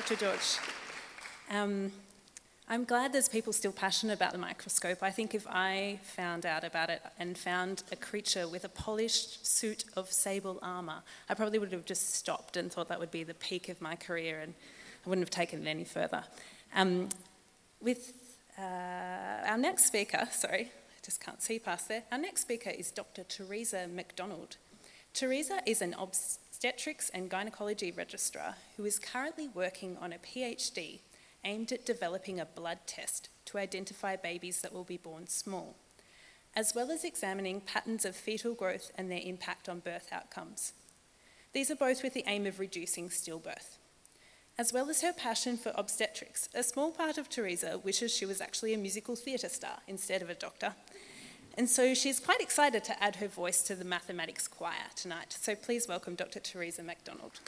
Dr. George. Um, I'm glad there's people still passionate about the microscope. I think if I found out about it and found a creature with a polished suit of sable armour, I probably would have just stopped and thought that would be the peak of my career and I wouldn't have taken it any further. Um, with uh, our next speaker, sorry, I just can't see past there. Our next speaker is Dr. Teresa MacDonald. Teresa is an obstetrics and gynecology registrar who is currently working on a PhD aimed at developing a blood test to identify babies that will be born small, as well as examining patterns of fetal growth and their impact on birth outcomes. These are both with the aim of reducing stillbirth. As well as her passion for obstetrics, a small part of Teresa wishes she was actually a musical theatre star instead of a doctor. And so she's quite excited to add her voice to the mathematics choir tonight. So please welcome Dr. Teresa MacDonald.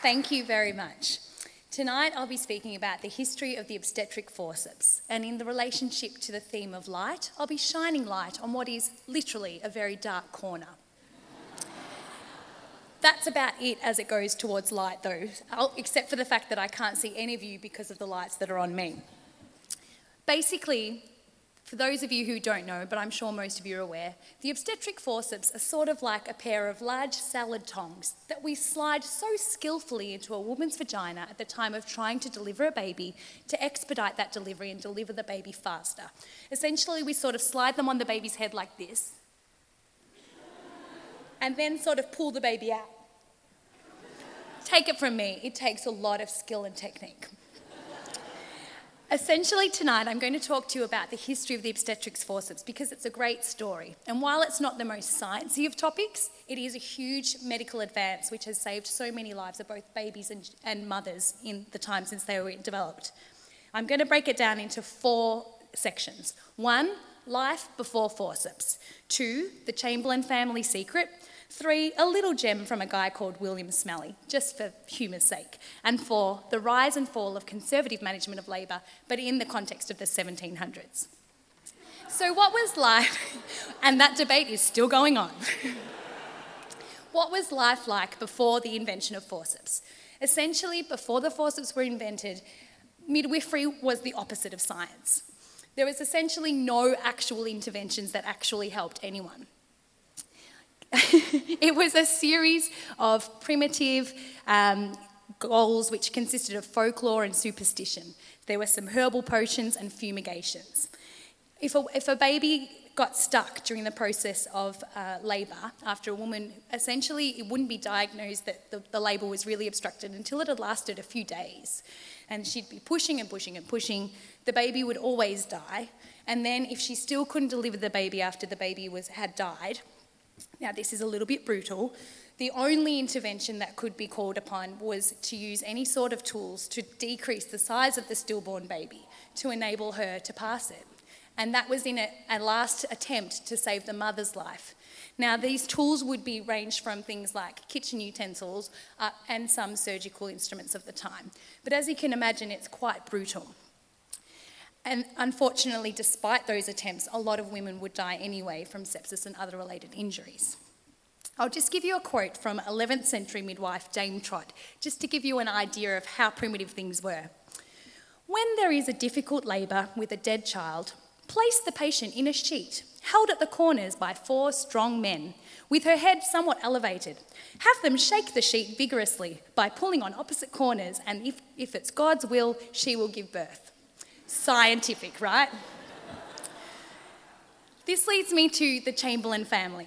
Thank you very much. Tonight I'll be speaking about the history of the obstetric forceps, and in the relationship to the theme of light, I'll be shining light on what is literally a very dark corner. That's about it as it goes towards light, though, except for the fact that I can't see any of you because of the lights that are on me. Basically, for those of you who don't know, but I'm sure most of you are aware, the obstetric forceps are sort of like a pair of large salad tongs that we slide so skillfully into a woman's vagina at the time of trying to deliver a baby to expedite that delivery and deliver the baby faster. Essentially, we sort of slide them on the baby's head like this, and then sort of pull the baby out. Take it from me, it takes a lot of skill and technique. Essentially, tonight I'm going to talk to you about the history of the obstetrics forceps because it's a great story. And while it's not the most sciencey of topics, it is a huge medical advance which has saved so many lives of both babies and, and mothers in the time since they were developed. I'm going to break it down into four sections. One, life before forceps. Two, the Chamberlen family secret. Three, a little gem from a guy called William Smellie, just for humour's sake. And four, the rise and fall of conservative management of labour, but in the context of the 1700s. So, what was life? and that debate is still going on. what was life like before the invention of forceps? Essentially, before the forceps were invented, midwifery was the opposite of science. There was essentially no actual interventions that actually helped anyone. it was a series of primitive um, goals which consisted of folklore and superstition. There were some herbal potions and fumigations. If a, if a baby got stuck during the process of uh, labour after a woman, essentially it wouldn't be diagnosed that the, the labour was really obstructed until it had lasted a few days. And she'd be pushing and pushing and pushing. The baby would always die. And then if she still couldn't deliver the baby after the baby was, had died, now, this is a little bit brutal. The only intervention that could be called upon was to use any sort of tools to decrease the size of the stillborn baby to enable her to pass it. And that was in a, a last attempt to save the mother's life. Now, these tools would be ranged from things like kitchen utensils uh, and some surgical instruments of the time. But as you can imagine, it's quite brutal. And unfortunately, despite those attempts, a lot of women would die anyway from sepsis and other related injuries. I'll just give you a quote from 11th century midwife Dame Trot, just to give you an idea of how primitive things were. When there is a difficult labour with a dead child, place the patient in a sheet, held at the corners by four strong men, with her head somewhat elevated. Have them shake the sheet vigorously by pulling on opposite corners, and if, if it's God's will, she will give birth scientific, right? this leads me to the Chamberlen family.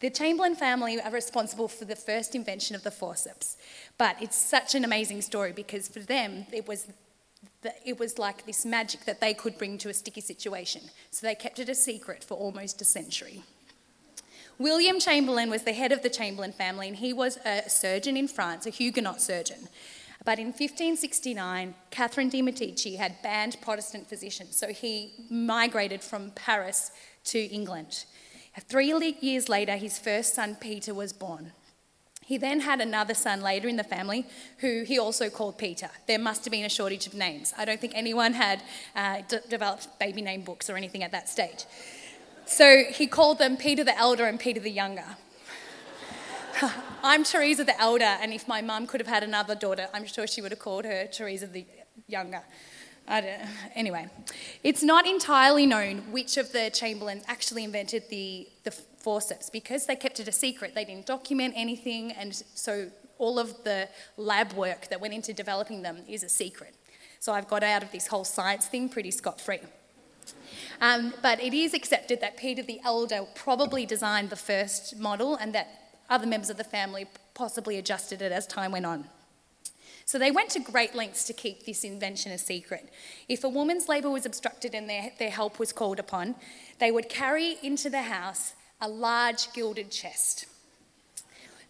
The Chamberlen family are responsible for the first invention of the forceps. But it's such an amazing story because for them, it was, it was like this magic that they could bring to a sticky situation. So they kept it a secret for almost a century. William Chamberlen was the head of the Chamberlen family, and he was a surgeon in France, a Huguenot surgeon. But in 1569, Catherine de' Medici had banned Protestant physicians, so he migrated from Paris to England. Three years later, his first son Peter was born. He then had another son later in the family who he also called Peter. There must have been a shortage of names. I don't think anyone had uh, d- developed baby name books or anything at that stage. So he called them Peter the Elder and Peter the Younger. I'm Teresa the elder, and if my mum could have had another daughter, I'm sure she would have called her Teresa the younger. Anyway, it's not entirely known which of the Chamberlens actually invented the, the forceps because they kept it a secret. They didn't document anything, and so all of the lab work that went into developing them is a secret. So I've got out of this whole science thing pretty scot free. Um, but it is accepted that Peter the Elder probably designed the first model and that other members of the family possibly adjusted it as time went on. So they went to great lengths to keep this invention a secret. If a woman's labour was obstructed and their, their help was called upon, they would carry into the house a large gilded chest.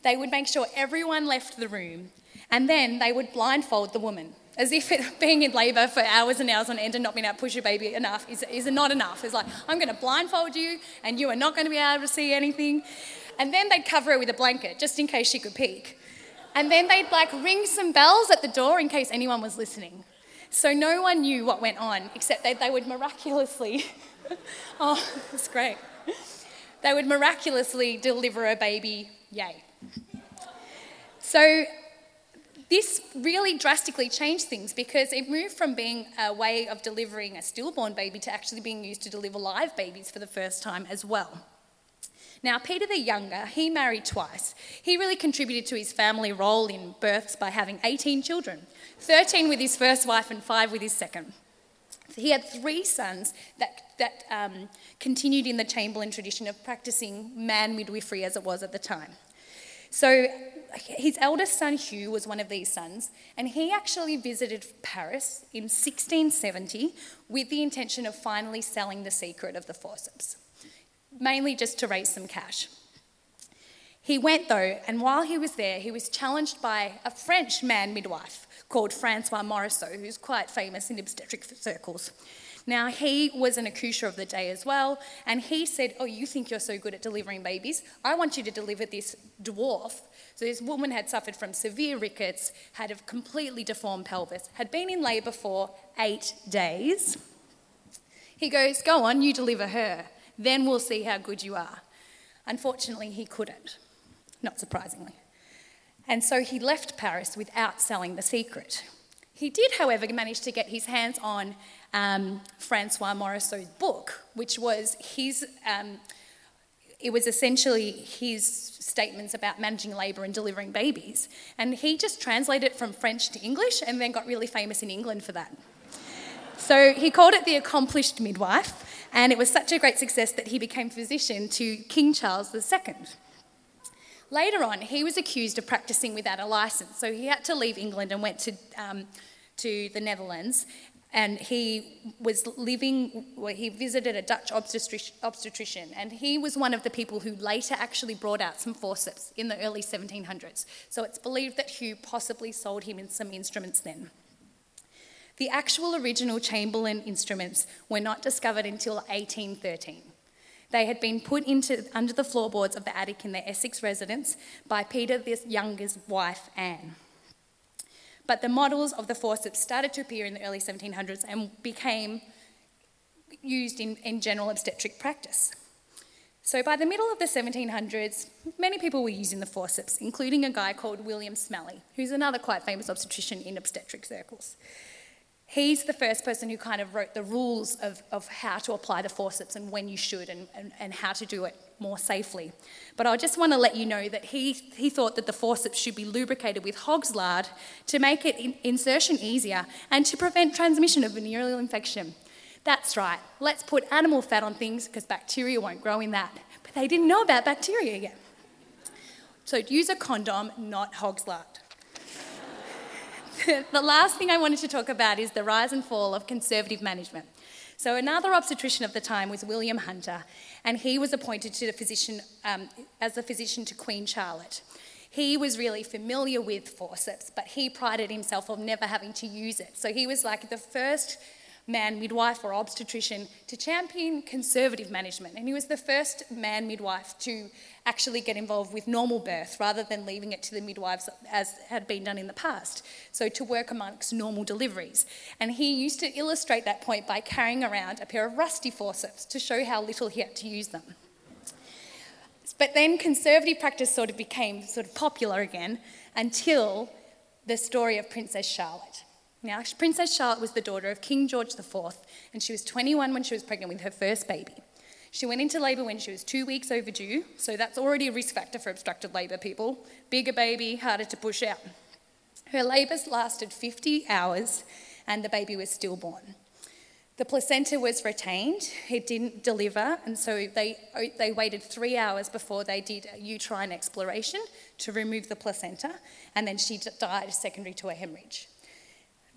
They would make sure everyone left the room and then they would blindfold the woman as if it, being in labour for hours and hours on end and not being able to push your baby enough is, is not enough. It's like, I'm going to blindfold you and you are not going to be able to see anything. And then they'd cover her with a blanket just in case she could peek. And then they'd like ring some bells at the door in case anyone was listening. So no one knew what went on except that they would miraculously, oh, that's great. They would miraculously deliver a baby, yay. So this really drastically changed things because it moved from being a way of delivering a stillborn baby to actually being used to deliver live babies for the first time as well. Now, Peter the Younger, he married twice. He really contributed to his family role in births by having 18 children 13 with his first wife and five with his second. He had three sons that, that um, continued in the Chamberlen tradition of practicing man midwifery as it was at the time. So his eldest son Hugh was one of these sons, and he actually visited Paris in 1670 with the intention of finally selling the secret of the forceps, mainly just to raise some cash. He went though, and while he was there, he was challenged by a French man midwife called Francois Mauriceau, who's quite famous in obstetric circles. Now, he was an accoucheur of the day as well, and he said, Oh, you think you're so good at delivering babies? I want you to deliver this dwarf. So, this woman had suffered from severe rickets, had a completely deformed pelvis, had been in labour for eight days. He goes, Go on, you deliver her. Then we'll see how good you are. Unfortunately, he couldn't, not surprisingly. And so he left Paris without selling the secret. He did, however, manage to get his hands on um, Francois Mauriceau's book, which was his. Um, it was essentially his statements about managing labour and delivering babies. And he just translated it from French to English and then got really famous in England for that. So he called it The Accomplished Midwife, and it was such a great success that he became physician to King Charles II. Later on, he was accused of practicing without a license, so he had to leave England and went to, um, to the Netherlands and he was living, he visited a Dutch obstetrician, and he was one of the people who later actually brought out some forceps in the early 1700s. So it's believed that Hugh possibly sold him in some instruments then. The actual original Chamberlen instruments were not discovered until 1813. They had been put into, under the floorboards of the attic in their Essex residence by Peter the Younger's wife, Anne. But the models of the forceps started to appear in the early 1700s and became used in, in general obstetric practice. So by the middle of the 1700s, many people were using the forceps, including a guy called William Smellie, who's another quite famous obstetrician in obstetric circles. He's the first person who kind of wrote the rules of, of how to apply the forceps and when you should and, and, and how to do it more safely. But I just want to let you know that he, he thought that the forceps should be lubricated with hog's lard to make it in, insertion easier and to prevent transmission of venereal infection. That's right, let's put animal fat on things because bacteria won't grow in that. But they didn't know about bacteria yet. So use a condom, not hog's lard. the last thing I wanted to talk about is the rise and fall of conservative management. So another obstetrician of the time was William Hunter, and he was appointed to the physician um, as a physician to Queen Charlotte. He was really familiar with forceps, but he prided himself on never having to use it. So he was like the first man midwife or obstetrician to champion conservative management. And he was the first man midwife to actually get involved with normal birth rather than leaving it to the midwives as had been done in the past. So to work amongst normal deliveries. And he used to illustrate that point by carrying around a pair of rusty forceps to show how little he had to use them. But then conservative practice sort of became sort of popular again until the story of Princess Charlotte. Now, Princess Charlotte was the daughter of King George IV, and she was 21 when she was pregnant with her first baby. She went into labour when she was two weeks overdue, so that's already a risk factor for obstructed labour, people. Bigger baby, harder to push out. Her labours lasted 50 hours, and the baby was stillborn. The placenta was retained, it didn't deliver, and so they, they waited three hours before they did a uterine exploration to remove the placenta, and then she died secondary to a hemorrhage.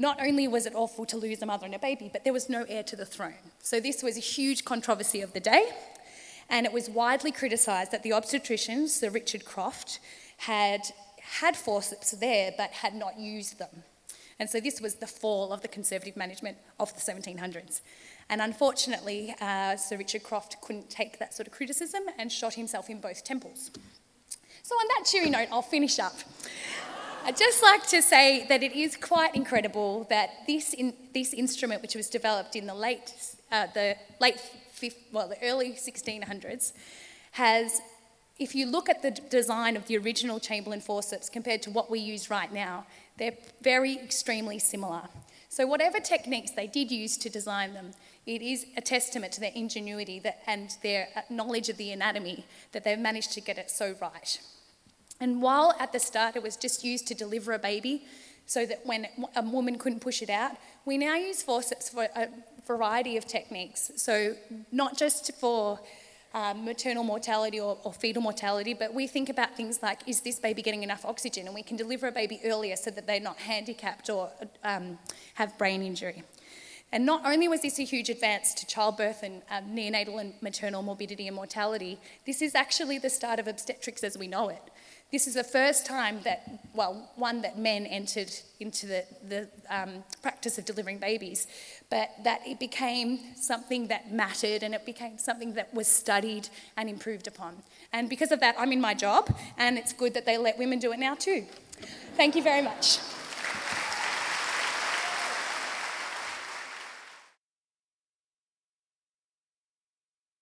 Not only was it awful to lose a mother and a baby, but there was no heir to the throne. So this was a huge controversy of the day, and it was widely criticised that the obstetrician, Sir Richard Croft, had had forceps there but had not used them. And so this was the fall of the conservative management of the 1700s. And unfortunately, uh, Sir Richard Croft couldn't take that sort of criticism and shot himself in both temples. So, on that cheery note, I'll finish up. I'd just like to say that it is quite incredible that this, in, this instrument, which was developed in the late, uh, the late fifth, well, the early 1600s, has, if you look at the design of the original Chamberlen forceps compared to what we use right now, they're very extremely similar. So, whatever techniques they did use to design them, it is a testament to their ingenuity that, and their knowledge of the anatomy that they've managed to get it so right. And while at the start it was just used to deliver a baby, so that when a woman couldn't push it out, we now use forceps for a variety of techniques. So, not just for um, maternal mortality or, or, fetal mortality, but we think about things like is this baby getting enough oxygen? And we can deliver a baby earlier so that they're not handicapped or um, have brain injury. And not only was this a huge advance to childbirth and um, neonatal and maternal morbidity and mortality, this is actually the start of obstetrics as we know it. This is the first time that, well, one, that men entered into the, the um, practice of delivering babies, but that it became something that mattered and it became something that was studied and improved upon. And because of that, I'm in my job, and it's good that they let women do it now too. Thank you very much.